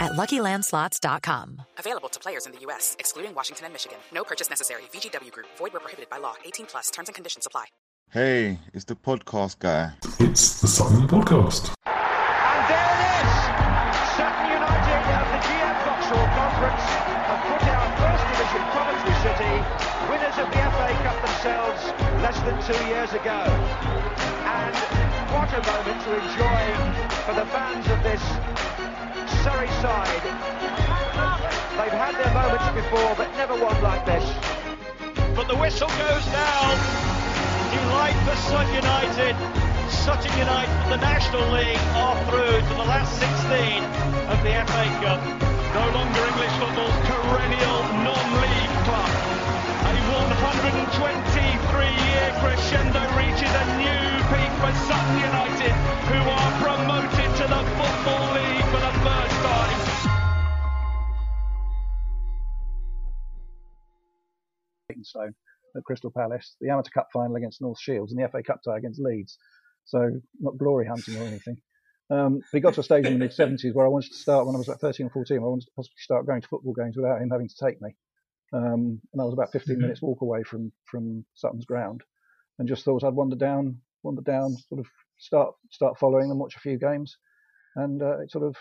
at LuckyLandSlots.com. Available to players in the U.S., excluding Washington and Michigan. No purchase necessary. VGW Group. Void where prohibited by law. 18 plus. Terms and conditions apply. Hey, it's the podcast guy. It's the Sutton Podcast. And there it is! Sutton United of the GM Vauxhall Conference have put out First Division Coventry City, winners of the FA Cup themselves less than two years ago. And what a moment to enjoy for the fans of this Surrey side. They've had their moments before, but never one like this. But the whistle goes now. Delight for Sutton United. Sutton United, for the National League, are through to the last 16 of the FA Cup. No longer English football's perennial non-league club. A 123-year crescendo reaches a new peak for Sutton United, who are promoted to the Football League for the first time. Stone at Crystal Palace, the Amateur Cup final against North Shields, and the FA Cup tie against Leeds. So not glory hunting or anything. Um, but he got to a stage in the mid 70s where I wanted to start when I was like 13 or 14. I wanted to possibly start going to football games without him having to take me. Um, and I was about 15 minutes walk away from from Sutton's ground, and just thought I'd wander down, wander down, sort of start start following them, watch a few games, and uh, it sort of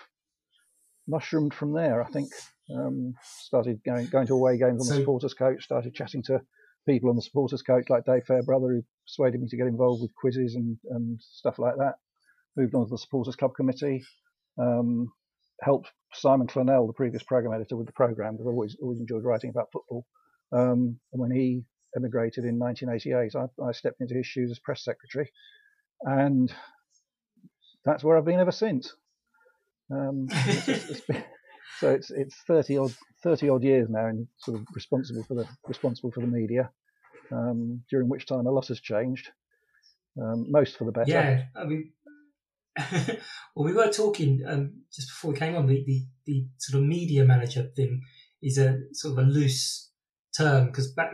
mushroomed from there. I think um, started going going to away games on the supporters coach, started chatting to people on the supporters coach like Dave Fairbrother, who persuaded me to get involved with quizzes and and stuff like that. Moved on to the supporters club committee. Um, helped Simon Clennell, the previous program editor, with the program because I always always enjoyed writing about football. Um, and when he emigrated in 1988, I, I stepped into his shoes as press secretary, and that's where I've been ever since. Um, it's, it's been, so it's it's 30 odd 30 odd years now, and sort of responsible for the responsible for the media. Um, during which time a lot has changed, um, most for the better. Yeah, I mean, well, we were talking um, just before we came on. The, the the sort of media manager thing is a sort of a loose term because back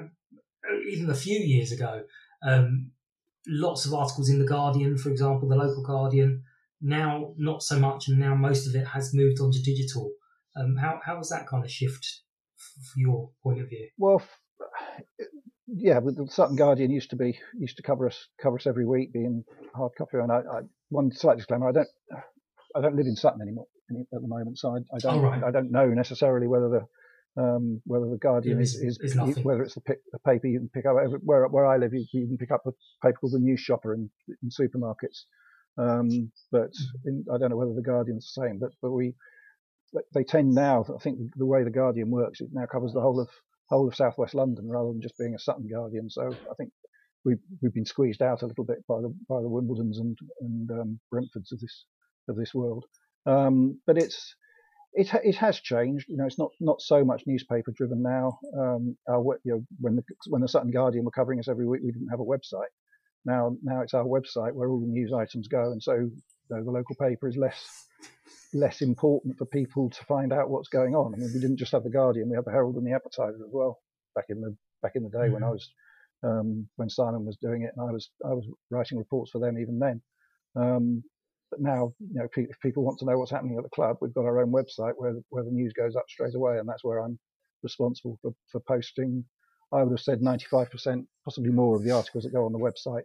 even a few years ago, um, lots of articles in the Guardian, for example, the local Guardian. Now, not so much, and now most of it has moved on to digital. Um, how how was that kind of shift f- for your point of view? Well, yeah, but the Sutton Guardian used to be used to cover us cover us every week, being hard copy. And I, I one slight disclaimer: I don't I don't live in Sutton anymore any, at the moment, so I, I don't Oh, right. I don't know necessarily whether the um, whether the Guardian Yeah, is, it's- is whether it's the, pick, the paper you can pick up where where I live. You, you can pick up a paper called the News Shopper in, in supermarkets. Um, but Mm-hmm. in, I don't know whether the Guardian's the same. But but we they tend now. I think the way the Guardian works, it now covers the whole of whole of southwest London rather than just being a Sutton Guardian. So I think we've we've been squeezed out a little bit by the by the Wimbledons and and um, Brentfords of this of this world. Um, but it's it it has changed. You know, it's not not so much newspaper driven now. Um, our you know when the when the Sutton Guardian were covering us every week, we didn't have a website. Now now it's our website where all the news items go, and so you know, the local paper is less less important for people to find out what's going on. I mean, we didn't just have the Guardian; we had the Herald and the Advertiser as well back in the back in the day when I was um, when Simon was doing it, and I was I was writing reports for them even then. Um, but now, you know, if people want to know what's happening at the club, we've got our own website where where the news goes up straight away, and that's where I'm responsible for, for posting. I would have said 95%, possibly more, of the articles that go on the website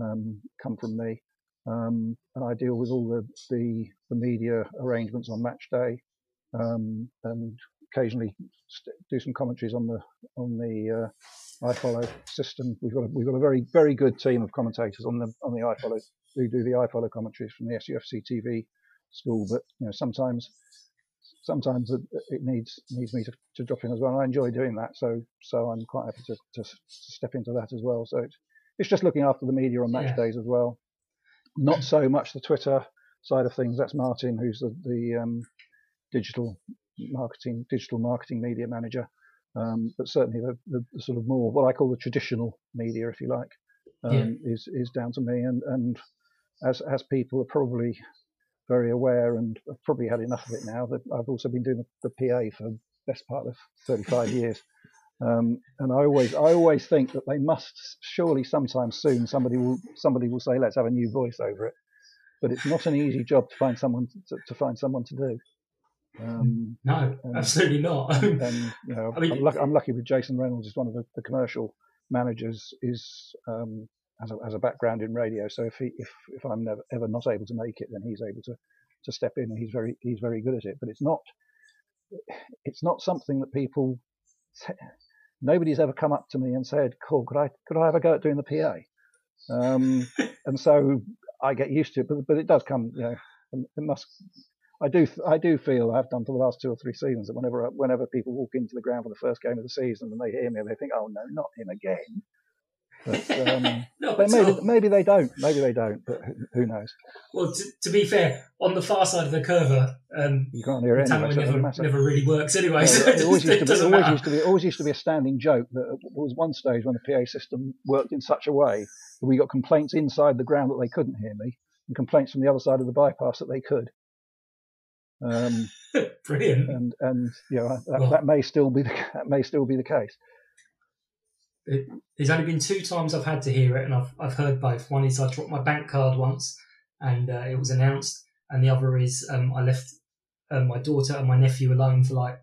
um, come from me. Um, and I deal with all the, the, the media arrangements on match day, um, and occasionally do some commentaries on the on the uh, iFollow system. We've got a, we've got a very very good team of commentators on the on the iFollow who do the iFollow commentaries from the SUFC TV school. But you know sometimes sometimes it, it needs needs me to, to, drop in as well. And I enjoy doing that, so so I'm quite happy to, to, to step into that as well. So it's it's just looking after the media on match yeah. days as well. Not so much the Twitter side of things. That's Martin, who's the, the um, digital marketing digital marketing media manager. Um, but certainly the, the, the, sort of more what I call the traditional media, if you like, um, yeah. is is down to me. And and as as people are probably very aware and I've probably had enough of it now. That I've also been doing the, the PA for the best part of 35 years. Um, and I always, I always think that they must surely sometime soon somebody will, somebody will say, let's have a new voice over it. But it's not an easy job to find someone to, to find someone to do. Um, no, and, absolutely not. and you know, I mean, I'm, lucky, I'm, lucky, with Jason Reynolds, is one of the, the commercial managers, is um, as a, as a background in radio. So if he, if if I'm never ever not able to make it, then he's able to to step in, and he's very he's very good at it. But it's not it's not something that people nobody's ever come up to me and said, "Cool, could I could I have a go at doing the PA?" Um, and so I get used to it, but but it does come. You know, it must. I do I do feel I've done for the last two or three seasons that whenever whenever people walk into the ground for the first game of the season and they hear me, they think, "Oh no, not him again." But, um, no, maybe, maybe they don't. Maybe they don't. But who knows? Well, to, to be fair, on the far side of the curve, um, you can't hear it anyway. So never, never really works anyway. so it, always, used to be, always used to be always used to be a standing joke that there was one stage when the PA system worked in such a way that we got complaints inside the ground that they couldn't hear me, and complaints from the other side of the bypass that they could. Um, Brilliant. And and you know that, well, that may still be the, that may still be the case. It, there's only been two times I've had to hear it, and I've I've heard both. One is I dropped my bank card once, and uh, it was announced, and the other is um, I left uh, my daughter and my nephew alone for like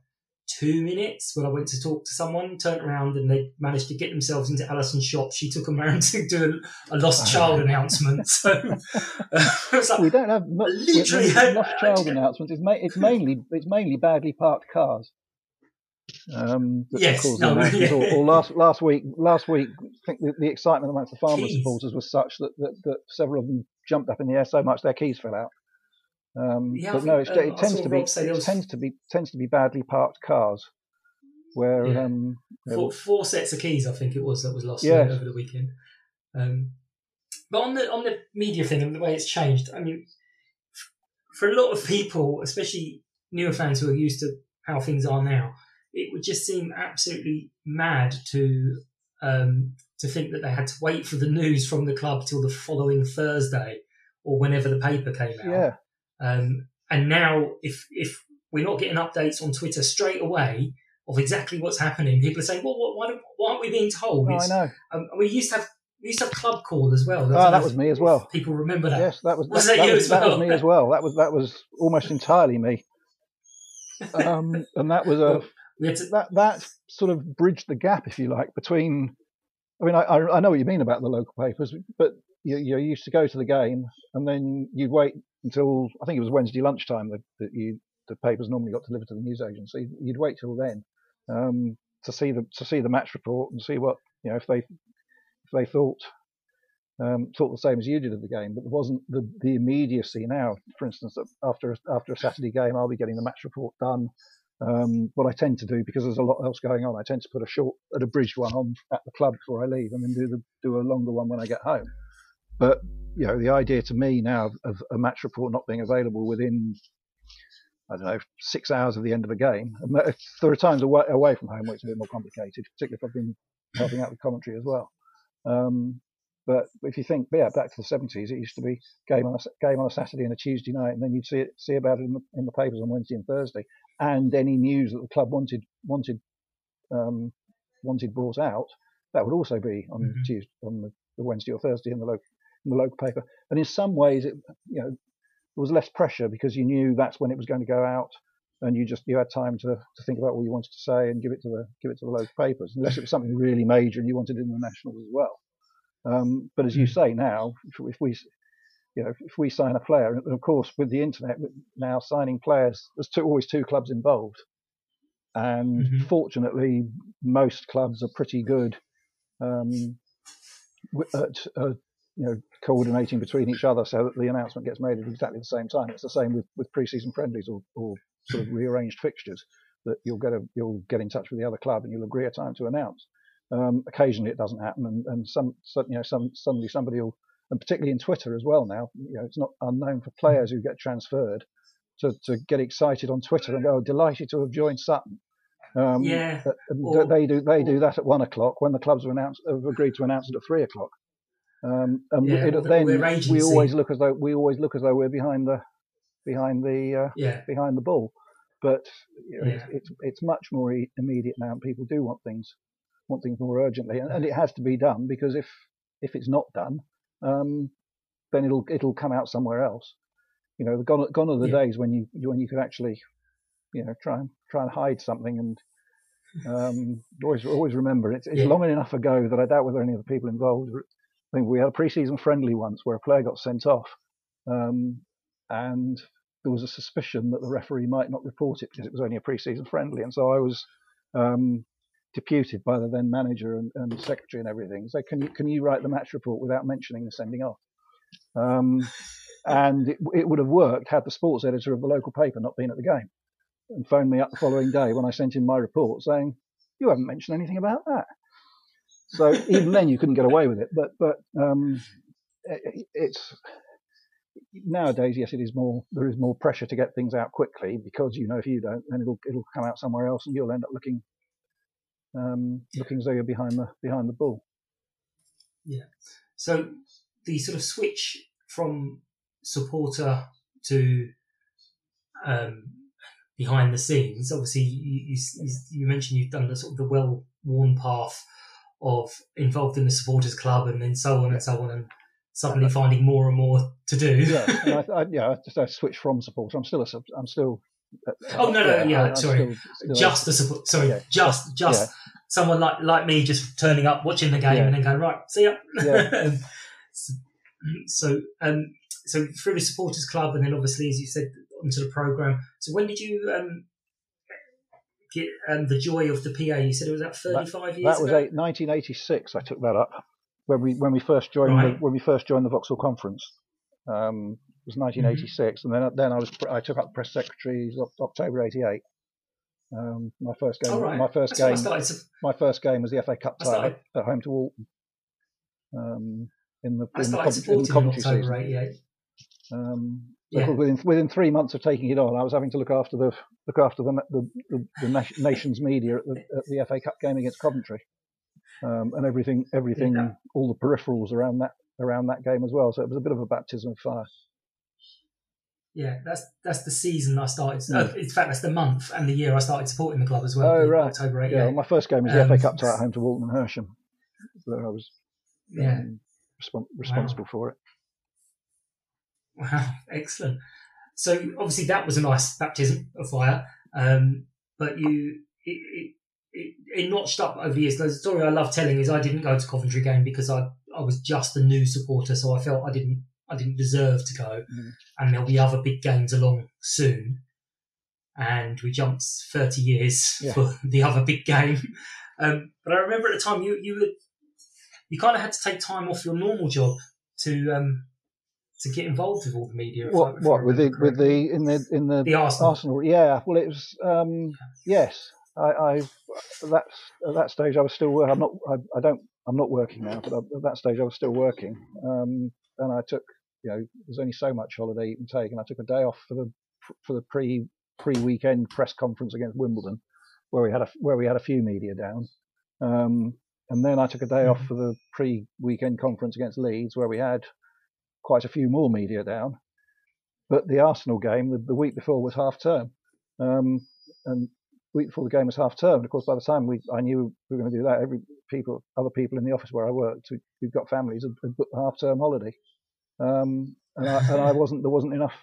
two minutes when I went to talk to someone, turned around and they managed to get themselves into Alison's shop. She took them around to do a, a lost child announcement. So uh, like, we don't have much, literally lost child announcements. It's, ma- it's mainly it's mainly badly parked cars. Um, yes, no, yeah. or, or, last last week, last week, I think the, the excitement amongst the farmers supporters was such that, that, that, several of them jumped up in the air so much their keys fell out. Um, yeah, but no, think, uh, it tends to be it was... tends to be tends to be badly parked cars, where yeah. um, four, four, sets of keys, I think it was that was lost yes. over the weekend. Um, but on the on the media thing and the way it's changed, I mean, for a lot of people, especially newer fans who are used to how things are now, it would just seem absolutely mad to um, to think that they had to wait for the news from the club till the following Thursday or whenever the paper came out. Yeah. Um, and now, if if we're not getting updates on Twitter straight away of exactly what's happening, people are saying, "Well, why, why aren't we being told?" Oh, I know. Um, we used to have we used to have club call as well. Oh, that was me as well. People remember that. Yes, that was was that, that, that was, well? that was me as well. That was that was almost entirely me. Um, and that was a to... that sort of bridged the gap, if you like, between. I mean, I I know what you mean about the local papers, but you, you used to go to the game and then you'd wait until I think it was Wednesday lunchtime that, that you the papers normally got delivered to the news agency. You'd wait till then um, to see the to see the match report and see what you know if they if they thought um, thought the same as you did of the game, but there wasn't the, the immediacy now. For instance, after after a Saturday game, I'll be getting the match report done. Um, what I tend to do because there's a lot else going on, I tend to put a short, an abridged one on at the club before I leave, and then do the do a longer one when I get home. But you know, the idea to me now of a match report not being available within I don't know six hours of the end of a game. There are times away, away from home where it's a bit more complicated, particularly if I've been helping out with commentary as well. Um, but if you think, yeah, back to the 70s, it used to be game on a game on a Saturday and a Tuesday night, and then you'd see it see about it in the, in the papers on Wednesday and Thursday, and any news that the club wanted wanted um, wanted brought out that would also be on Mhm. Tuesday, on the, the Wednesday or Thursday in the local in the local paper. And in some ways, it you know there was less pressure because you knew that's when it was going to go out, and you just you had time to, to think about what you wanted to say and give it to the give it to the local papers, unless it was something really major and you wanted it in the nationals as well. Um, but as you say now, if, if we you know if we sign a player, and of course with the internet now signing players, there's two, always two clubs involved, and Mhm. fortunately most clubs are pretty good um, at uh, you know coordinating between each other so that the announcement gets made at exactly the same time. It's the same with, with pre-season friendlies or, or sort of rearranged fixtures that you'll get a you'll get in touch with the other club and you'll agree a time to announce. Um, occasionally it doesn't happen, and, and some, some you know some suddenly somebody will, and particularly in Twitter as well now, you know it's not unknown for players who get transferred to, to get excited on Twitter and go delighted to have joined Sutton. Um, Yeah, or- they do they do that at one o'clock when the clubs have announced have agreed to announce it at three o'clock. Um, and Yeah, it, then we always look as though we always look as though we're behind the behind the uh, Yeah. behind the ball. But you know, Yeah. it's, it's it's much more immediate now, people do want things want things more urgently, and, and it has to be done because if if it's not done, um, then it'll it'll come out somewhere else. You know, the gone gone are the Yeah. days when you when you could actually, you know, try and try and hide something and um, always always remember it's, it's Yeah. long enough ago that I doubt whether any of the people involved. I think we had a pre-season friendly once where a player got sent off, um, and there was a suspicion that the referee might not report it because it was only a pre-season friendly, and so I was um, deputed by the then manager and, and secretary and everything. So can you can you write the match report without mentioning the sending off? Um, and it, it would have worked had the sports editor of the local paper not been at the game and phoned me up the following day when I sent in my report saying, "You haven't mentioned anything about that." So even then, you couldn't get away with it. But but um, it, it's nowadays, yes, it is more. There is more pressure to get things out quickly because you know if you don't, then it'll it'll come out somewhere else, and you'll end up looking um, looking as though you're behind the behind the ball. Yeah. So the sort of switch from supporter to um, behind the scenes. Obviously, you, you, you mentioned you've done the sort of the well-worn path of involved in the supporters club, and then so on and so on, and suddenly finding more and more to do. Yeah, I, I, yeah. I just I switched from supporter. I'm still a. sub- I'm still. Oh no, no, yeah, I'm sorry, still- still just the support. Sorry, Yeah. just just Yeah. someone like like me just turning up, watching the game, Yeah. and then going right, see ya. Yeah. so um, so through the supporters club, and then obviously, as you said, onto the program. So when did you um get um, the joy of the PA? You said it was about thirty five years That was eight, 1986. I took that up when we when we first joined Right. the, when we first joined the Vauxhall Conference. Um, was 1986, Mm-hmm. and then then I was I took up press secretary Oc- October '88. Um, my first game, right. my first That's game, to- my first game was the FA Cup tie started- at home to Walton. Um, in the I in the, Com- in the season. '88. Um, Yeah. within within three months of taking it on, I was having to look after the look after the the, the, the nation's media at the, at the FA Cup game against Coventry, um, and everything everything Yeah. all the peripherals around that around that game as well. So it was a bit of a baptism of fire. Yeah, that's that's the season I started. Uh, in fact, that's the month and the year I started supporting the club as well. Oh right, October '88. yeah. well, my first game was the Um, FA Cup tie at home to Walton and Hersham. So I was Yeah. um, respon- responsible for it. Wow, excellent. So obviously that was a nice baptism of fire, um, but you it, it, it, it notched up over the years. The story I love telling is I didn't go to Coventry game because I I was just a new supporter, so I felt I didn't I didn't deserve to go, Mm. and there'll be other big games along soon. And we jumped thirty years Yeah. for the other big game. Um, but I remember at the time you you were, you kind of had to take time off your normal job to um, to get involved with all the media. What what with the with the in the in the, The Arsenal. Yeah, well, it was um, yes. I, I that's at that stage I was still working. I'm not. I, I don't. I'm not working now, but at that stage I was still working. Um, and I took you know there's only so much holiday you can take, and I took a day off for the for the pre pre weekend press conference against Wimbledon, where we had a where we had a few media down. Um, and then I took a day off for the pre weekend conference against Leeds, where we had quite a few more media down. But the Arsenal game the, the week before was half term, um, and week before the game was half term. And of course, by the time we I knew we were going to do that, every people, other people in the office where I worked who, who'd got families had, had booked half term holiday, um, and, I, and I wasn't there wasn't enough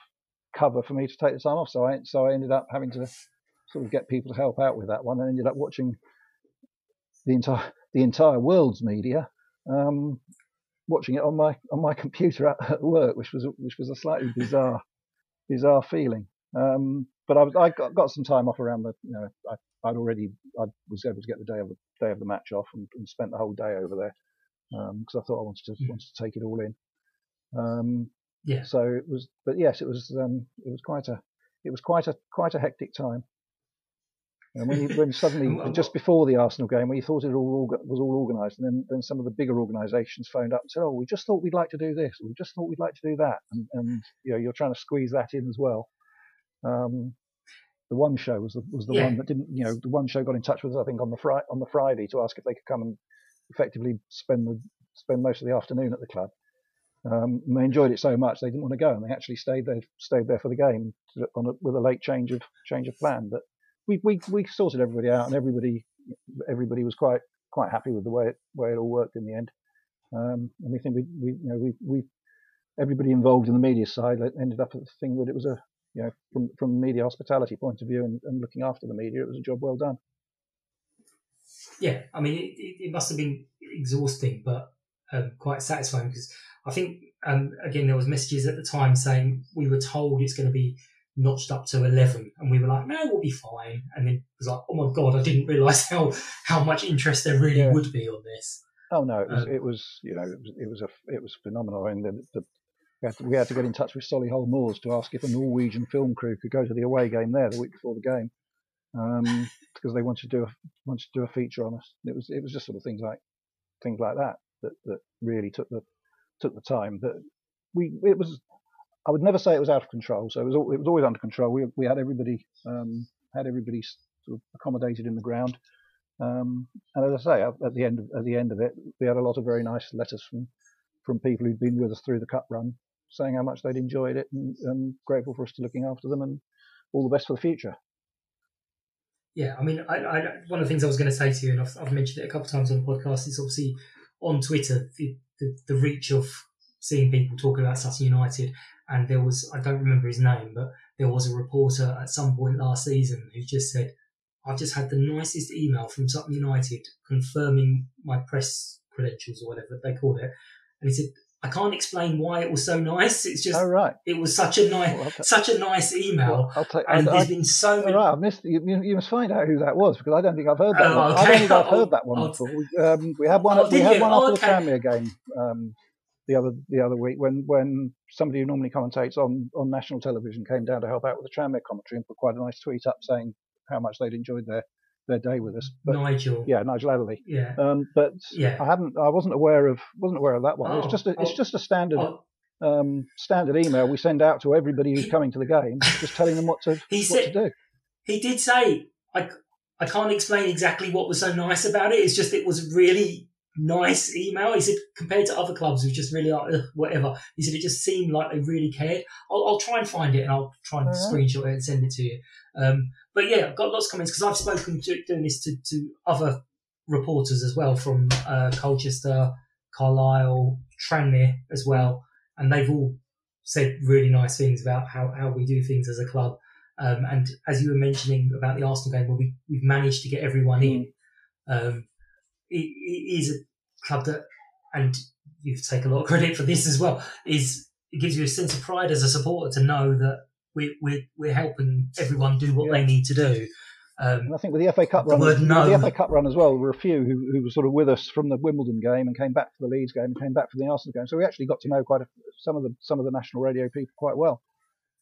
cover for me to take the time off. So I so I ended up having to sort of get people to help out with that one, and ended up watching the entire the entire world's media. Um, watching it on my on my computer at, at work, which was which was a slightly bizarre bizarre feeling. Um, but I was I got, got some time off around the you know I, would already I was able to get the day of the day of the match off and, and spent the whole day over there because um, I thought I wanted to mm. wanted to take it all in. Um, yeah. So it was, but yes, it was um, it was quite a it was quite a quite a hectic time. And when, you, when suddenly, just before the Arsenal game, when you thought it all was all organised, and then, then some of the bigger organisations phoned up and said, "Oh, we just thought we'd like to do this, we just thought we'd like to do that," and, and you know, you're trying to squeeze that in as well. Um, the one show was the, was the yeah. one that didn't, you know, the one show got in touch with us, I think, on the Friday on the Friday to ask if they could come and effectively spend the spend most of the afternoon at the club. Um, and they enjoyed it so much they didn't want to go, and they actually stayed there stayed there for the game on a, with a late change of change of plan. But we, we we sorted everybody out, and everybody everybody was quite quite happy with the way it way it all worked in the end. Um, and we think we we you know we we everybody involved in the media side ended up at the thing that it was a you know, from from media hospitality point of view and, and looking after the media, it was a job well done. Yeah, I mean, it, it must have been exhausting, but um, quite satisfying because I think um, again there was messages at the time saying we were told it's going to be notched up to 11 and we were like no we'll be fine and then it was like oh my god i didn't realize how how much interest there really yeah. would be on this oh no it was, um, it was you know it was, it was a it was phenomenal and the, the, we had, to, we had to get in touch with Solihull Moors to ask if a Norwegian film crew could go to the away game there the week before the game, um, because they wanted to do a wanted to do a feature on us. It was it was just sort of things like things like that that, that really took the took the time. But we it was I would never say it was out of control. So it was it was always under control. We we had everybody um, had everybody sort of accommodated in the ground. Um, and as I say, at the end of, at the end of it, we had a lot of very nice letters from from people who'd been with us through the cup run, saying how much they'd enjoyed it and, and grateful for us to looking after them and all the best for the future. Yeah, I mean, I, I, one of the things I was going to say to you, and I've, I've, mentioned it a couple of times on the podcast, is obviously on Twitter the, the, the reach of seeing people talking about Sutton United. And there was, I don't remember his name, but there was a reporter at some point last season who just said, I've just had the nicest email from Sutton United confirming my press credentials or whatever they called it. And he said, I can't explain why it was so nice. It's just, oh, right. it was such a nice, well, such a nice email. Well, take, and I, there's I, been so many. Right, I missed. You, you, must find out who that was because I don't think I've heard that. Oh, one. Okay. I don't think I've heard that one I'll, before. We, um, we had one. Oh, we had one after okay. the Tranmere game um, the other the other week when when somebody who normally commentates on on national television came down to help out with the Tranmere commentary and put quite a nice tweet up saying how much they'd enjoyed their their day with us. But, Nigel. Yeah, Nigel Adderley. Yeah. Um, but yeah. I hadn't. I wasn't aware of. Wasn't aware of that one. Oh, it's just. A, it's oh, just a standard. Oh. Um, standard email we send out to everybody who's coming to the game, just telling them what to he what said, to do. He did say, I, I can't explain exactly what was so nice about it. It's just it was really nice email. He said compared to other clubs who just really like whatever. He said it just seemed like they really cared. I'll, I'll try and find it and I'll try and screenshot it and send it to you. Um, but yeah, I've got lots of comments because I've spoken to doing this to, to other reporters as well from uh, Colchester, Carlisle, Tranmere as well, and they've all said really nice things about how, how we do things as a club. Um, and as you were mentioning about the Arsenal game, where we, we've managed to get everyone in, um, it, it is a club that, and you take a lot of credit for this as well, is it gives you a sense of pride as a supporter to know that we're, we're, we're helping everyone do what yeah. they need to do. Um, and I think with the FA Cup run, no. the FA Cup run as well, there were a few who, who were sort of with us from the Wimbledon game and came back for the Leeds game and came back for the Arsenal game. So we actually got to know quite a, some of the some of the national radio people quite well.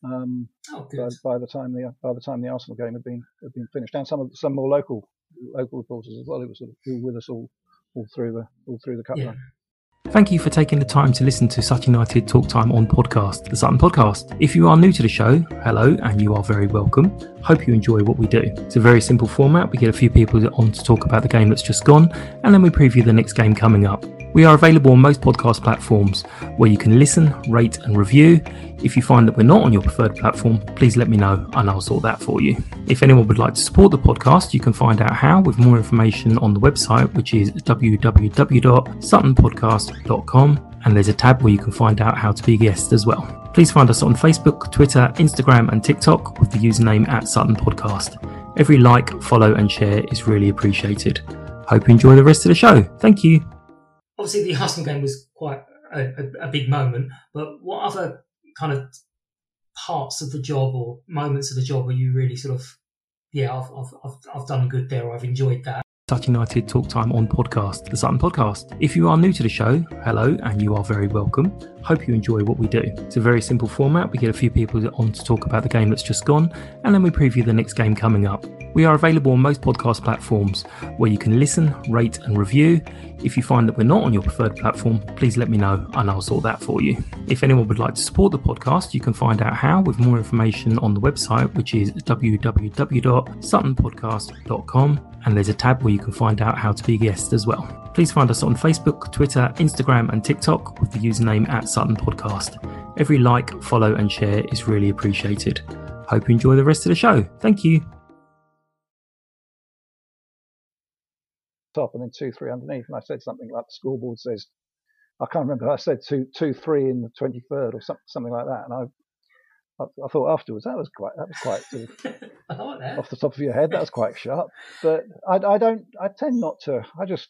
Um, oh, by, by, the time the by the time the Arsenal game had been had been finished, and some of some more local local reporters as well who were sort of who were with us all all through the all through the cup yeah. run. Thank you for taking the time to listen to Sutton United Talk Time on podcast, the Sutton Podcast. If you are new to the show, hello, and you are very welcome. Hope you enjoy what we do. It's a very simple format. We get a few people on to talk about the game that's just gone, and then we preview the next game coming up. We are available on most podcast platforms where you can listen, rate, and review. If you find that we're not on your preferred platform, please let me know and I'll sort that for you. If anyone would like to support the podcast, you can find out how with more information on the website, which is www.suttonpodcast.com. And there's a tab where you can find out how to be a guest as well. Please find us on Facebook, Twitter, Instagram, and TikTok with the username at Sutton Podcast. Every like, follow, and share is really appreciated. Hope you enjoy the rest of the show. Thank you. Obviously, the Arsenal game was quite a, a, a big moment, but what other kind of parts of the job or moments of the job were you really sort of, yeah, I've, I've, I've, I've done good there I've enjoyed that? Sutton United Talk Time on podcast, the Sutton Podcast. If you are new to the show, hello, and you are very welcome. Hope you enjoy what we do. It's a very simple format. We get a few people on to talk about the game that's just gone, and then we preview the next game coming up. We are available on most podcast platforms where you can listen, rate, and review. If you find that we're not on your preferred platform, please let me know and I'll sort that for you. If anyone would like to support the podcast, you can find out how with more information on the website, which is www.suttonpodcast.com. And there's a tab where you can find out how to be a guest as well. Please find us on Facebook, Twitter, Instagram, and TikTok with the username at Sutton Podcast. Every like, follow, and share is really appreciated. Hope you enjoy the rest of the show. Thank you. top and then two, three underneath. And I said something like the scoreboard says, I can't remember. I said two, two, three in the 23rd or something, like that. And I, I, thought afterwards that was quite, that was quite sort of off the top of your head. That was quite sharp. But I, I don't, I tend not to. I just,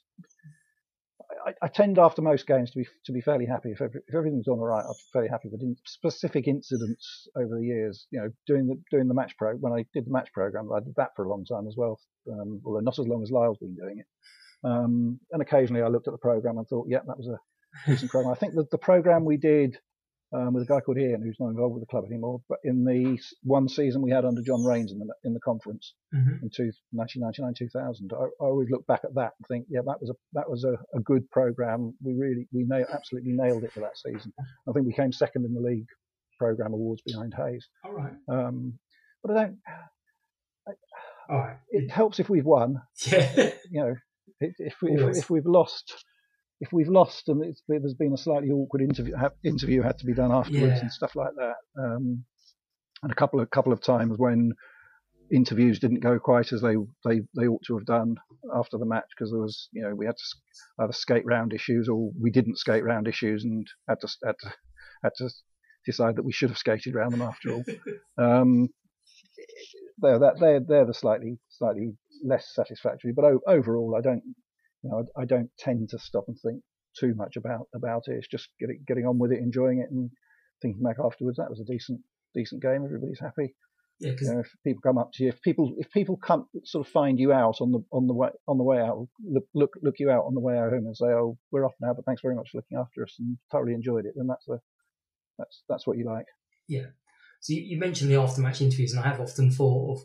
I, I, tend after most games to be to be fairly happy if, every, if everything's gone all right. I'm fairly happy. But in specific incidents over the years, you know, doing the doing the match pro when I did the match program, I did that for a long time as well. Um, although not as long as Lyle's been doing it. Um, and occasionally I looked at the program and thought, yeah, that was a decent program. I think that the program we did um, with a guy called Ian, who's not involved with the club anymore, but in the one season we had under John Rains in the in the conference mm-hmm. in two, 1999 2000, I, I, always look back at that and think, yeah, that was a that was a, a good program. We really we nailed, absolutely nailed it for that season. I think we came second in the league program awards behind Hayes. All right. Um, but I don't. I, All right. It helps if we've won. Yeah. You know, if, we, if, if, we've lost, if we've lost and there's been a slightly awkward interview, interview had to be done afterwards yeah. and stuff like that. Um, and a couple of couple of times when interviews didn't go quite as they they, they ought to have done after the match because there was you know we had to either skate round issues or we didn't skate round issues and had to had to had to decide that we should have skated round them after all. um, they're that they're they're the slightly slightly less satisfactory. But o- overall, I don't, you know, I, I, don't tend to stop and think too much about about it. It's just getting getting on with it, enjoying it, and thinking back afterwards. That was a decent decent game. Everybody's happy. Yeah, you know, if people come up to you, if people if people come sort of find you out on the on the way on the way out, look look look you out on the way out home and say, oh, we're off now, but thanks very much for looking after us and thoroughly enjoyed it, then that's a that's that's what you like. Yeah. So you, you mentioned the aftermatch interviews, and I have often thought of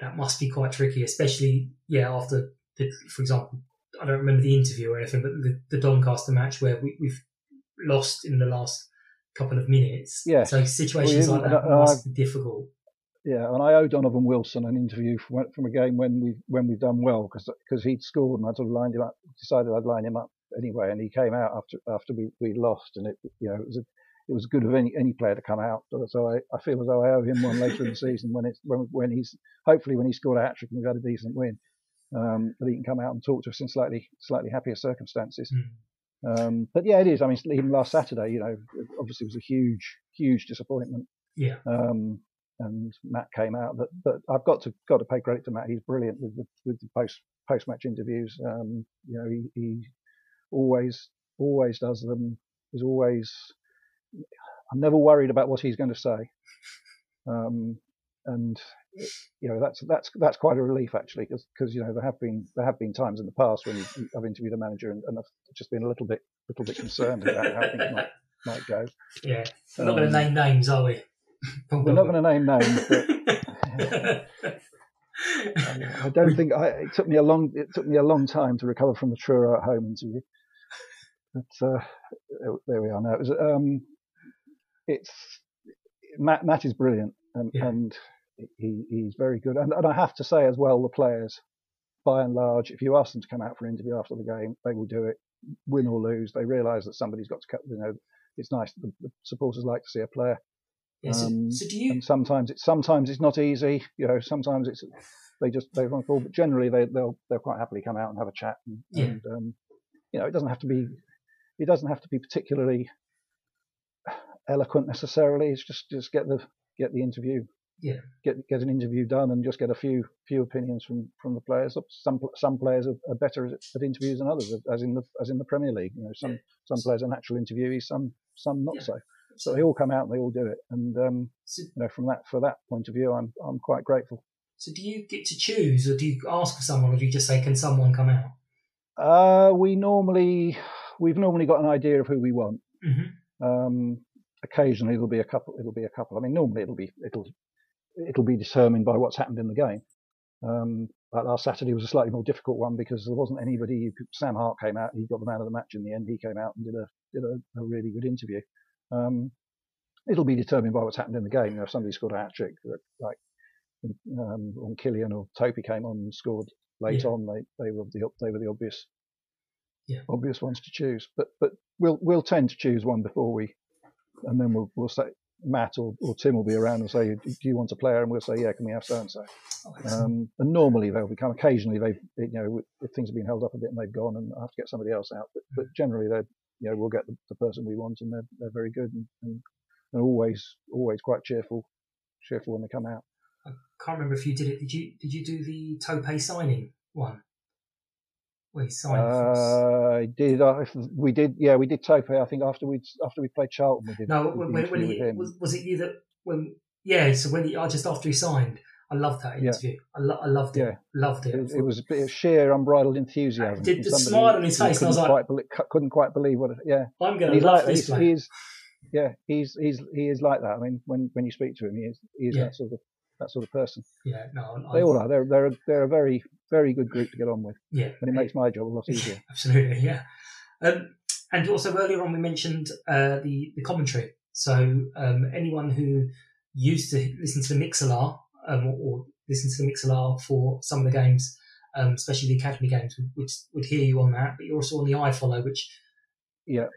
that must be quite tricky, especially yeah after the, for example, I don't remember the interview or anything, but the, the Doncaster match where we, have lost in the last couple of minutes. Yeah. So situations well, like that must be difficult. Yeah, and I owe Donovan Wilson an interview from, from a game when we when we've done well because because he'd scored and I sort of lined him up, decided I'd line him up anyway, and he came out after after we we lost, and it you know it was a it was good of any any player to come out. So I, I feel as though I owe him one later in the season when it's when when he's hopefully when he scored a hat trick and we've had a decent win, um, that he can come out and talk to us in slightly slightly happier circumstances. Mm. Um, but yeah, it is. I mean, even last Saturday, you know, obviously it was a huge huge disappointment. Yeah. Um, and Matt came out. But, but I've got to got to pay credit to Matt. He's brilliant with the with the post post match interviews. Um, you know, he, he always always does them. He's always I'm never worried about what he's going to say. Um, and you know that's that's that's quite a relief actually because you know there have been there have been times in the past when I've interviewed a manager and, and, I've just been a little bit little bit concerned about how things might might go. Yeah, we're not going to name names, are we? we're not going to name names, but I don't think I, it took me a long it took me a long time to recover from the Truro at home interview. But uh, there we are now. It was, um, it's Matt. Matt is brilliant, and, yeah. and he, he's very good. And, and, I have to say as well, the players, by and large, if you ask them to come out for an interview after the game, they will do it. win or lose, they realise that somebody's got to cut. You know, it's nice. The, the supporters like to see a player. Yeah, so, Um, so do you? And sometimes it's sometimes it's not easy. You know, sometimes it's they just they run forward. But generally, they they'll they'll quite happily come out and have a chat. And, Yeah. and um, you know, it doesn't have to be it doesn't have to be particularly eloquent necessarily. It's just just get the get the interview. Yeah. Get get an interview done and just get a few few opinions from from the players. Some some players are, are better at, at interviews than others, as in the as in the Premier League. You know, some some players are natural interviewees, some some not so. So they all come out and they all do it. And um, So, you know, from that for that point of view, I'm I'm quite grateful. so do you get to choose, or do you ask for someone, or do you just say, "Can someone come out"? Uh, we normally we've normally got an idea of who we want. hmm Um, occasionally it'll be a couple. It'll be a couple. I mean, normally it'll be it'll it'll be determined by what's happened in the game. Um, but last Saturday was a slightly more difficult one because there wasn't anybody. Could, Sam Hart came out. He got the man of the match in the end. He came out and did a did a, a really good interview. Um, it'll be determined by what's happened in the game. You know, if somebody scored a hat trick, like um, when Killian or Tope came on and scored late Yeah. on, they they were the they were the obvious Yeah. obvious ones to choose. But but we'll we'll tend to choose one before we, and then we'll we'll say Matt or, or Tim will be around and say, do you want a player? And we'll say, yeah, can we have so and so? And normally they'll become. Occasionally they've you know if things have been held up a bit and they've gone and I have to get somebody else out. But, but mm. generally they're you know we'll get the, the person we want and they're they're very good and, and, and always always quite cheerful cheerful when they come out. I can't remember if you did it. Did you? Did you do the Tope signing one? He signed? Uh, I did. If we did. Yeah, we did Tope. I think after we after we played Charlton, we did. No, when, when, when he, was, was it you that when? Yeah, so when he, uh, just after he signed, I loved that Yeah. interview. I, lo- I loved it. Yeah. Loved it. It, it was a bit of sheer unbridled enthusiasm. Did the smile on his face, and I was like- belie- couldn't quite believe what. It, yeah, I'm going to love like this he's, he's yeah he's he's he is like that. I mean, when when you speak to him, he is he is Yeah. that sort of that sort of person. yeah, no, I, They all are. They're they're a, they're a very very good group to get on with, Yeah, and it makes my job a lot easier. absolutely. Yeah, um, and also earlier on we mentioned uh, the the commentary. So um, anyone who used to listen to the MixLR um, or, or listen to the MixLR for some of the games, um, especially the academy games, would, would would hear you on that. But you're also on the iFollow, which Yeah,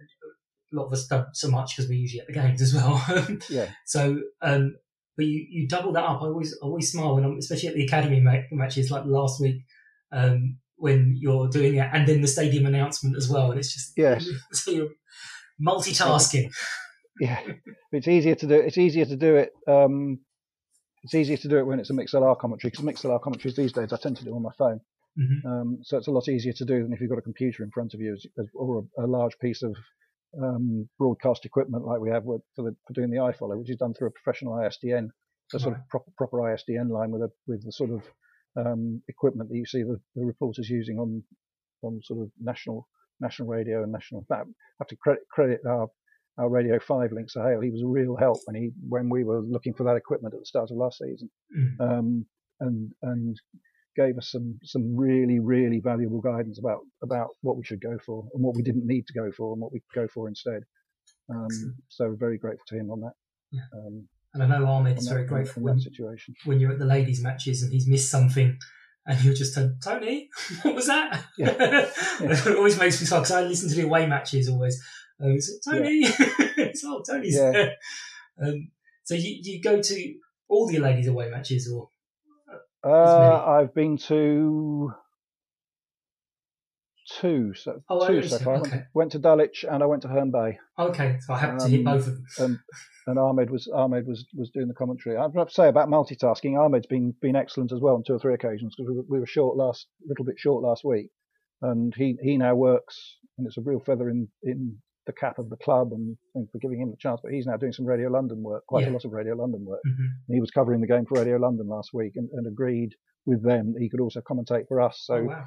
a lot of us don't so much because we're usually at the games as well. yeah, So, um, but you, you double that up. I always I always smile when I'm, especially at the academy matches like last week, um, when you're doing it, and then the stadium announcement as well. And it's just Yes. so you're multitasking. yeah. It's easier to do. It's easier to do it. Um, it's easier to do it when it's a MixLR commentary because MixLR commentaries these days I tend to do on my phone. Mhm. Um, so it's a lot easier to do than if you've got a computer in front of you or a, a large piece of um, broadcast equipment like we have for, the, for doing the iFollow, which is done through a professional ISDN, a sort of proper, proper ISDN line with a with the sort of um, equipment that you see the, the reporters using on on sort of national national radio and national. I have to credit, credit our our Radio Five link Sahale. He was a real help when he when we were looking for that equipment at the start of last season, Mm. um, and and gave us some some really really valuable guidance about about what we should go for and what we didn't need to go for and what we could go for instead. Um, so very grateful to him on that. Yeah. Um, And I know Ahmed's very grateful when, situation. when you're at the ladies' matches and he's missed something. And you're just turn, Tony, what was that? it always makes me smile because I listen to the away matches always. Um, it's, Tony, it's, oh, Tony's Yeah. Um, so you, you go to all the ladies' away matches or? Uh, I've been to two so Oh, two so far. I went, okay. to, went to Dulwich and I went to Herne Bay. Okay, so I happen to hit Um, both of them. and and Ahmed was Ahmed was was doing the commentary. I'd have to say about multitasking, Ahmed's been been excellent as well on two or three occasions because we, were- we were short last little bit short last week, and he he now works and it's a real feather in in the cap of the club and, and for giving him the chance. But he's now doing some Radio London work, quite Yeah. a lot of Radio London work. Mhm. And he was covering the game for Radio London last week and, and agreed with them that he could also commentate for us. So Oh, wow.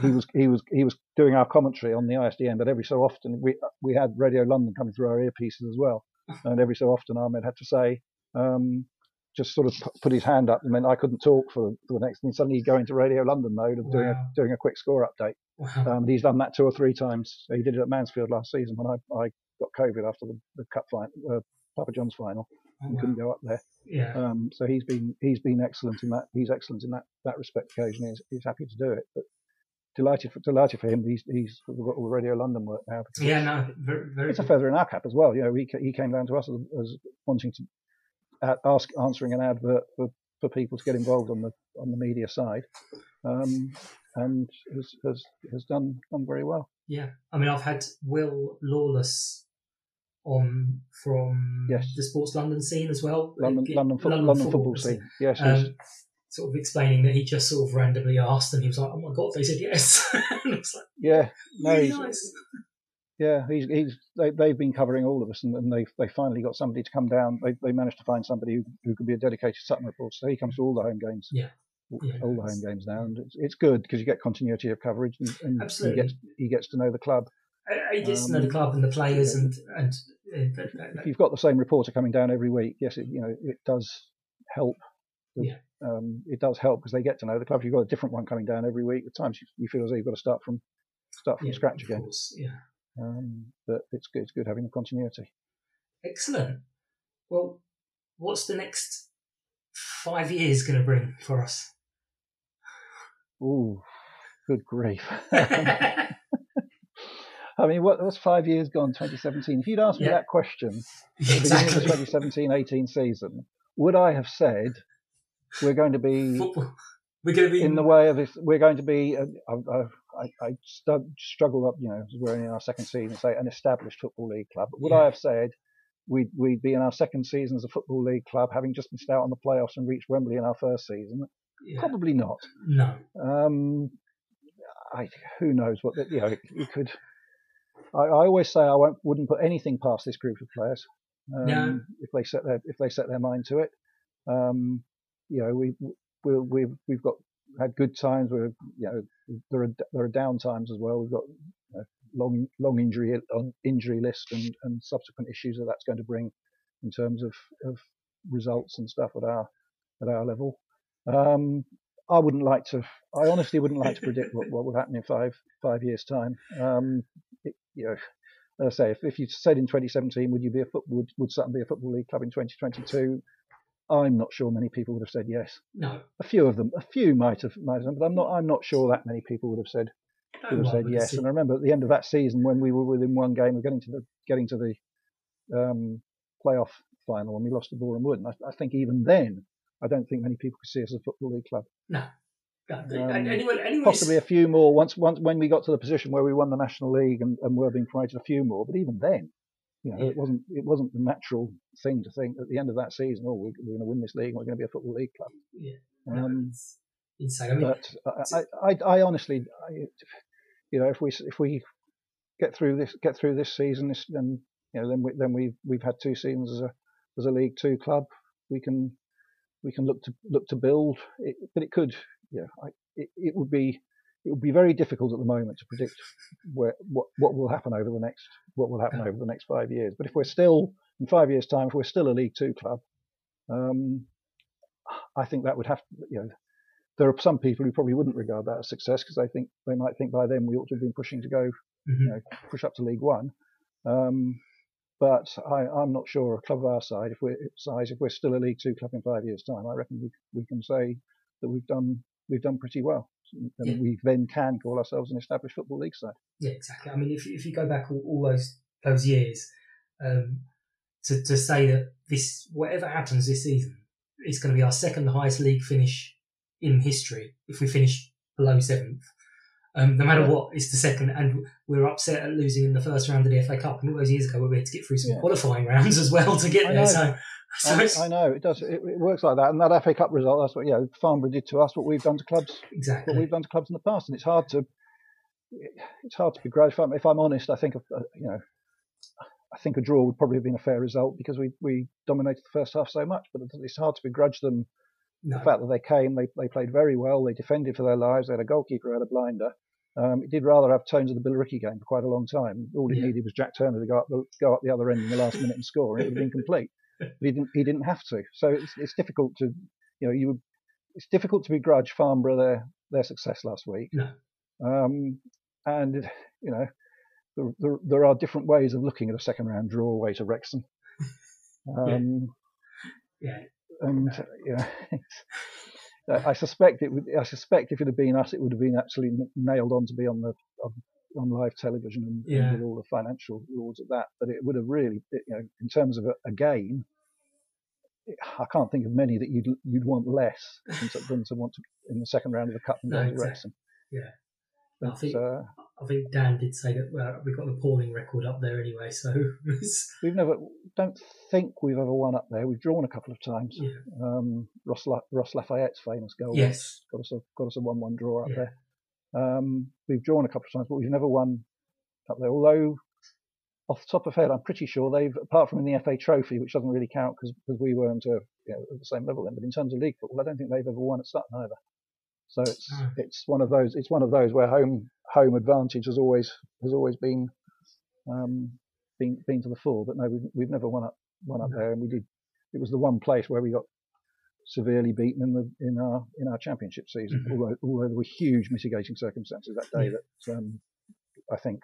he was he was he was doing our commentary on the ISDN, but every so often we we had Radio London coming through our earpieces as well, and every so often Ahmed had to say, um, just sort of put his hand up and meant I couldn't talk for, for the next, and suddenly he'd go into Radio London mode of doing a doing a quick score update. Wow. Um, he's done that two or three times. He did it at Mansfield last season when I, I got COVID after the, the cup final, uh, Papa John's final, Oh, and wow. couldn't go up there. Yeah. Um, so he's been he's been excellent in that. He's excellent in that that respect. Occasionally, he's, he's happy to do it. But delighted for, delighted for him. He's he's got all the Radio London work now. Yeah, no, very, very it's good. a feather in our cap as well. You know, he he came down to us as, as wanting to uh, ask answering an advert for, for people to get involved on the on the media side, um, and has, has has done done very well. Yeah, I mean, I've had Will Lawless on from Yes. the Sports London scene as well. London Uh, London, fo- London, football scene. Yes, yes. Um, sort of explaining that he just sort of randomly asked, and he was like, "Oh my god!" They said yes. like yeah. No, really he's, nice. Yeah, he's, he's they, they've been covering all of us, and, and they they finally got somebody to come down. They, they managed to find somebody who, who could be a dedicated Sutton reporter. So he comes to all the home games. Yeah. All, the home games now, and it's, it's good because you get continuity of coverage, and, and he Absolutely. gets he gets to know the club. Uh, He gets to know the Um, club and the players, yeah. and and uh, that- that- If you've got the same reporter coming down every week, yes, it, you know it does help. Yeah. Um, it does help because they get to know the club. If you've got a different one coming down every week, at times you, you feel as though you've got to start from start from yeah, scratch again. course, yeah. Um, but it's good. It's good having the continuity. Excellent. Well, what's the next five years going to bring for us? Ooh, good grief. I mean, what, what's five years gone, 2017? If you'd asked me Yeah. that question at the beginning of the 2017-18 season, would I have said we're going to be Football. We're going to be in the way of this? We're going to be. Uh, I, I, I, struggle up, you know, we're in our second season, say an established football league club. Would Yeah. I have said we'd we'd be in our second season as a football league club, having just missed out on the playoffs and reached Wembley in our first season? Yeah. Probably not. No. Um, I, who knows what the, you know? It, it could. I, I always say I won't, wouldn't put anything past this group of players um, No. if they set their if they set their mind to it. Um, you know, we we we've we've got had good times. We're you know there are there are down times as well. We've got you know, long long injury on injury list and, and subsequent issues that that's going to bring in terms of, of results and stuff at our at our level. Um, I wouldn't like to. I honestly wouldn't like to predict what, what will happen in five five years' time. Um, it, you know, as I say, if, if you said in 2017, would you be a foot, would would Sutton be a football league club in 2022? I'm not sure many people would have said yes. No. A few of them, a few might have, might have, but I'm not. I'm not sure that many people would have said would have said yes. And I remember at the end of that season when we were within one game of getting to the getting to the um, playoff final and we lost to Boreham Wood. And I, I think even then, I don't think many people could see us as a football league club. No. Um, anyone, anyone Possibly a few more once once when we got to the position where we won the National League and, and were being promoted a few more. But even then, you know, Yeah. it wasn't it wasn't the natural thing to think at the end of that season, oh, we're, we're going to win this league and we're going to be a football league club. Yeah. Um, insane. I mean, but I, I, I, honestly, I, you know, if we if we get through this get through this season, this, then you know, then we then we've we've had two seasons as a as a League Two club. We can we can look to look to build, it, but it could, yeah, I, it, it would be it would be very difficult at the moment to predict where what what will happen over the next what will happen over the next five years. But if we're still in five years' time, if we're still a League Two club, um, I think that would have to, you know, there are some people who probably wouldn't regard that as success because they think they might think by then we ought to have been pushing to go, Mhm. you know, push up to League One. Um, but I, I'm not sure a club of our side, if we're size, if we're still a League Two club in five years' time, I reckon we we can say that we've done we've done pretty well, and Yeah. we then can call ourselves an established football league side. Yeah, exactly. I mean, if if you go back all, all those those years, um, to to say that this whatever happens this season, it's going to be our second highest league finish in history if we finish below seventh. Um, no matter Yeah. what, it's the second, and we're upset at losing in the first round of the FA Cup. And all those years ago, we had to get through some Yeah. qualifying rounds as well to get I there. know. So, so I, I know it does. It, it works like that, and that FA Cup result. That's what you know. Farnborough did to us what we've done to clubs exactly. what we've done to clubs in the past, and it's hard to it's hard to begrudge. If I'm, if I'm honest, I think uh, you know I think a draw would probably have been a fair result because we we dominated the first half so much. But it's hard to begrudge them No. the fact that they came, they they played very well, they defended for their lives, they had a goalkeeper who had a blinder. Um, it did rather have tones of the Billericay game for quite a long time. All it Yeah. needed was Jack Turner to go up the, go up the other end in the last minute and score, and it would have been complete. But he didn't he didn't have to. So it's it's difficult to you know you would- it's difficult to begrudge Farnborough their their success last week. No. Um, and you know there, there, there are different ways of looking at a second round draw away to Wrexham. Um, Yeah. and uh, yeah, I suspect it would. I suspect if it had been us, it would have been actually nailed on to be on the on, on live television and, Yeah. with all the financial rules of that. But it would have really, you know, in terms of a, a game, I can't think of many that you'd you'd want less than to, than to want to in the second round of the cup and No, go to exactly. Wrexham. Yeah. I think uh, I think Dan did say that well, we've got an appalling record up there anyway. So we've never, don't think we've ever won up there. We've drawn a couple of times. yeah. Um, Ross, La- Ross Lafayette's famous goal. Yes. got us a got us a one-one draw up Yeah. there. Um, we've drawn a couple of times, but we've never won up there. Although, off the top of head, I'm pretty sure they've, apart from in the FA Trophy, which doesn't really count because we weren't uh, you know, at the same level then. But in terms of league football, I don't think they've ever won at Sutton either. So it's Ah. it's one of those it's one of those where home home advantage has always has always been um, been been to the fore. But no, we've, we've never won up won up there, and we did. It was the one place where we got severely beaten in the in our in our championship season. Mhm. Although although there were huge mitigating circumstances that day Yeah. that um, I think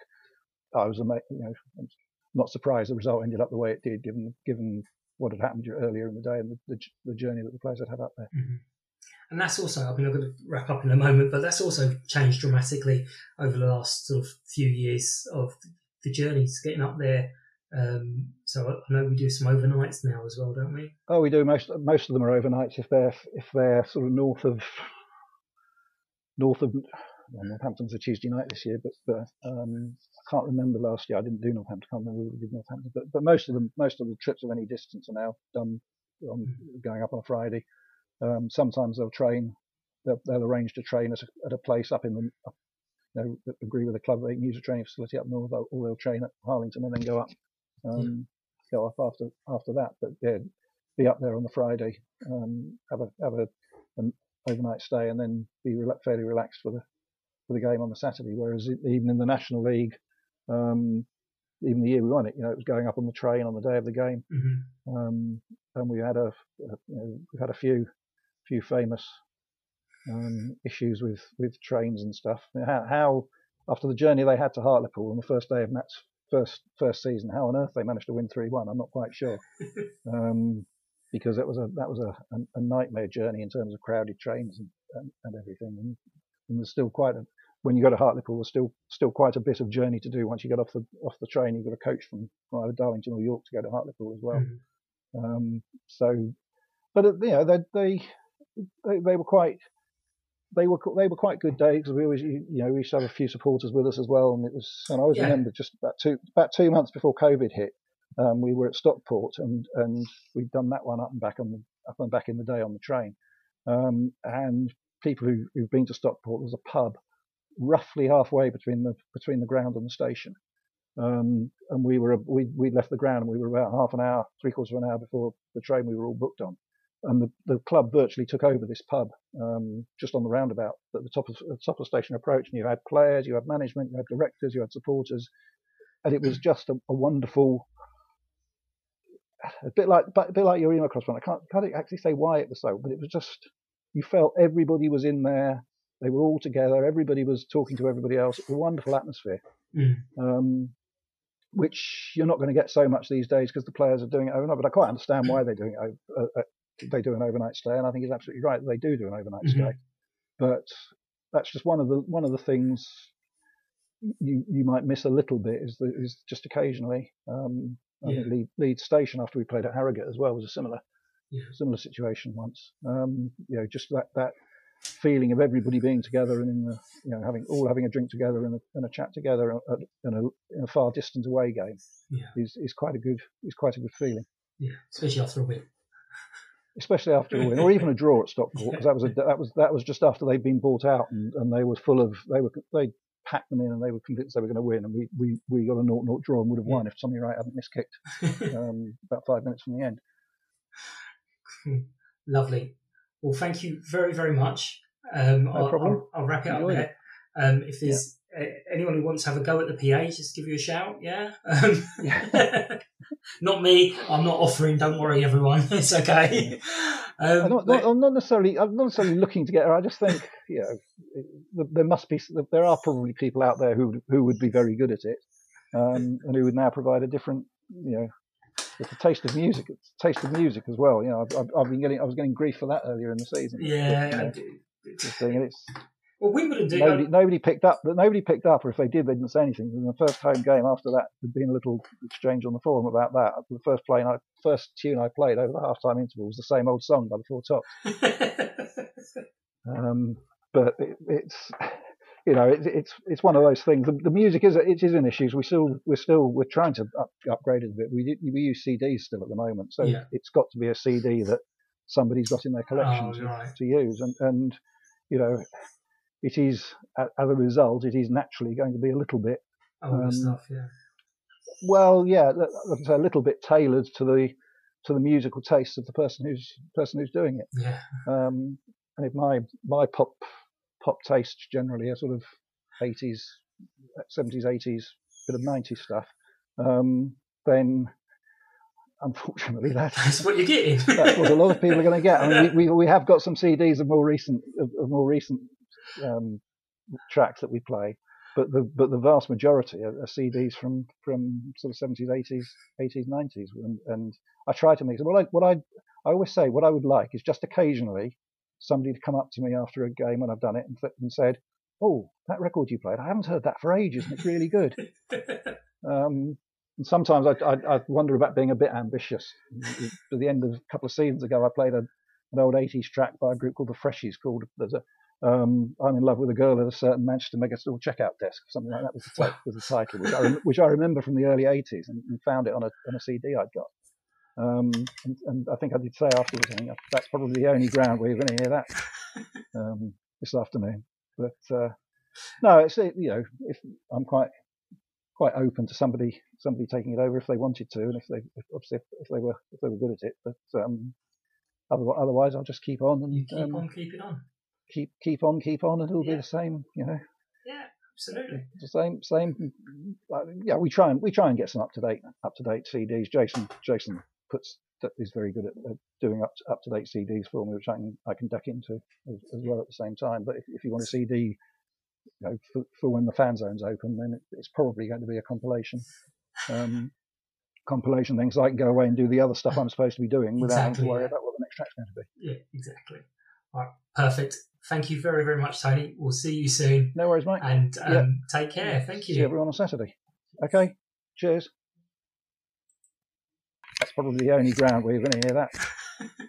I was you know I'm not surprised the result ended up the way it did, given given what had happened earlier in the day and the, the, the journey that the players had had up there. Mhm. And that's also, I mean, I'm going to wrap up in a moment, but that's also changed dramatically over the last sort of few years of the journeys getting up there. Um, so I know we do some overnights now as well, don't we? Oh, we do most most of them are overnights if they're if they're sort of north of north of well, Northampton's a Tuesday night this year, but, but um, I can't remember last year. I didn't do Northampton. I can't remember who did Northampton, but but most of them most of the trips of any distance are now done on going up on a Friday. Um, sometimes they'll train. They'll, they'll arrange to train at a, at a place up in the up, you know agree with the club they can use a training facility up north, or they'll train at Harlington and then go up um, go up after after that. But yeah, be up there on the Friday, um, have a have a an overnight stay, and then be rela- fairly relaxed for the for the game on the Saturday. Whereas even in the National League, um, even the year we won it, you know, it was going up on the train on the day of the game, hmm um, and we had a, a you know, we've had a few few famous um, issues with with trains and stuff. How, how after the journey they had to Hartlepool on the first day of Matt's first first season, how on earth they managed to win three one, I'm not quite sure. um, because that was a that was a, a, a nightmare journey in terms of crowded trains and, and, and everything. And, and there's still quite a when you go to Hartlepool, there's still still quite a bit of journey to do once you get off the off the train. You've got a coach from, either Darlington or York to go to Hartlepool as well. Mhm. Um, so, but uh, you know, they, they they they were quite they were they were quite good days. because We always you know we used to have a few supporters with us as well, and it was and I always Yeah. remember just about two about two months before COVID hit, um, we were at Stockport and and we'd done that one up and back on the up and back in the day on the train, um, and people who who've been to Stockport there's a pub roughly halfway between the between the ground and the station. Um, and we were we we left the ground and we were about half an hour, three quarters of an hour before the train we were all booked on. And the, the club virtually took over this pub um, just on the roundabout at the top of the top of the station approach. And you had players, you had management, you had directors, you had supporters, and it was just a, a wonderful. A bit like, a bit like your email correspondent. I can't, can't actually say why it was so, but it was just you felt everybody was in there. They were all together. Everybody was talking to everybody else. It was a wonderful atmosphere Mm. um, which you're not going to get so much these days because the players are doing it overnight. But I quite understand why they're doing it. o- Uh, uh, they do an overnight stay, and I think it's absolutely right that they do do an overnight Mhm. stay. But that's just one of the one of the things you you might miss a little bit is the, is just occasionally. Um, I think Yeah. Leeds, Leeds Station after we played at Harrogate as well was a similar Yeah. similar situation once. Um, you know, just that that feeling of everybody being together and in the you know having all having a drink together and a, and a chat together at, in, a, in a far distant away game Yeah. is, is quite a good is quite a good feeling, Yeah. Especially after a win. Especially after a win or even a draw at Stockport because that was a, that was that was just after they'd been bought out and, and they were full of they were they packed them in and they were convinced they were going to win and we, we, we got a 0-0 draw and would have won if Tommy Wright hadn't miskicked um, about five minutes from the end. Lovely. Well, thank you very, very much. Um, I'll, problem. I'll, I'll wrap it up Enjoyed there. Um, if there's anyone who wants to have a go at the PA, just give you a shout. Yeah. Um, not me. I'm not offering. Don't worry, everyone. It's okay. Um, I'm not, but- I'm not necessarily. I'm not necessarily looking to get her. I just think, you know, there must be. There are probably people out there who who would be very good at it, um, and who would now provide a different, you know, It's a taste of music. It's a taste of music as well. You know, I've, I've, been getting I was getting grief for that earlier in the season. Yeah, But, you know, I do. this thing, and it's Well, Wimbledon do. nobody, nobody picked up, nobody picked up, or if they did, they didn't say anything. And the first home game after that, there'd been a little exchange on the forum about that. The first I, first tune I played over the half-time interval was the same old song by the Four Tops. Um, but it, it's, you know, it, it's it's one of those things. The, the music is it is an issue. We still we're still we're trying to up, upgrade it a bit. We we use CDs still at the moment, so Yeah. it's got to be a CD that somebody's got in their collection Oh, to, right. to use, and and you know, it is as a result, it is naturally going to be a little bit Older um, stuff, yeah. well, yeah, like I say, a little bit tailored to the to the musical taste of the person who's person who's doing it. Yeah. Um, and if my my pop pop tastes generally are sort of 80s, 70s, 80s, bit of 90s stuff, um, then unfortunately that's That's what you're getting. that's what a lot of people are going to get. I mean, we, we we have got some CDs of more recent of, of more recent um, tracks that we play, but the but the vast majority are, are CDs from from sort of 70s, 80s, 80s, 90s, and, and I try to mix. Well, I what I I always say what I would like is just occasionally somebody to come up to me after a game when I've done it and, th- and said, "Oh, that record you played, I haven't heard that for ages, and it's really good." Um, and sometimes I, I, I wonder about being a bit ambitious. At the end of a couple of seasons ago, I played a, an old 80s track by a group called the Freshies called there's a, um, I'm in love with a girl at a certain Manchester Megastore checkout desk, something like that was the, ti- was the title, which I, rem- which I remember from the early 80s and, and found it on a, on a CD I'd got. Um, and, and I think I did say afterwards, I think that's probably the only ground where you're going to hear that um, this afternoon. But uh, no, it's you know, if I'm quite quite open to somebody somebody taking it over if they wanted to, and if they if, obviously if, if they were if they were good at it. But um, otherwise, otherwise, I'll just keep on and You keep um, on keeping on. Keep keep on keep on, and it'll Yeah. be the same. You know, Yeah, absolutely. the same same. Yeah, we try and we try and get some up to date up to date CDs. Jason Jason puts that is very good at, at doing up up to date CDs for me, which I can I can duck into as, as well at the same time. But if, if you want a CD, you know, for, for when the fan zone's open, then it, it's probably going to be a compilation. Um, compilation things so I can go away and do the other stuff I'm supposed to be doing without having to worry yeah. about what the next track's going to be. Yeah, exactly. All right, perfect. Thank you very, very much, Tony. We'll see you soon. No worries, mate. And um, Yeah. take care. Thank you. See everyone on Saturday. Okay. Cheers. That's probably the only ground where you're going to hear that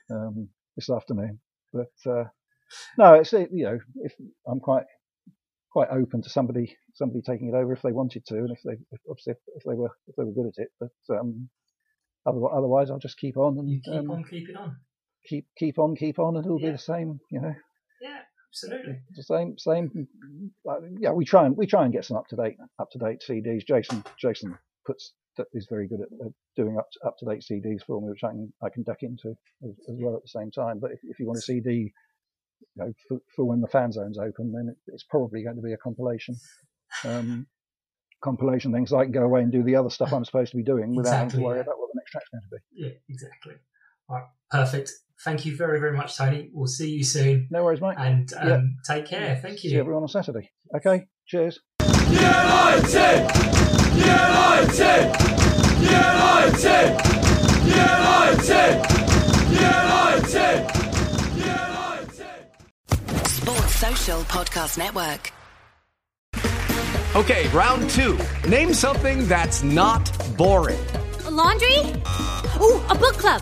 um, this afternoon. But uh, no, it's uh, you know, if I'm quite quite open to somebody somebody taking it over if they wanted to, and if they if, obviously if, if they were if they were good at it. But um, otherwise, otherwise, I'll just keep on and You keep um, on keeping on. keep keep on keep on, and it'll Yeah. be the same. You know, Yeah, absolutely. the same same. Yeah, we try and we try and get some up to date up to date CDs. Jason Jason puts is very good at, doing up up to date CDs for me, which I can I can duck into as, as well at the same time. But if, if you want a CD, you know, for, for when the fan zone's open, then it, it's probably going to be a compilation. Um, compilation things so I can go away and do the other stuff I'm supposed to be doing without having to worry yeah. about what the next track's going to be. Yeah, exactly. All right, perfect. Thank you very, very much, Tony. We'll see you soon. No worries, mate. And um, Yeah. take care. Thank you. See everyone on Saturday. Okay. Cheers. Sports Social Podcast Network. Okay, round two. Name something that's not boring. laundry? Ooh, a book club.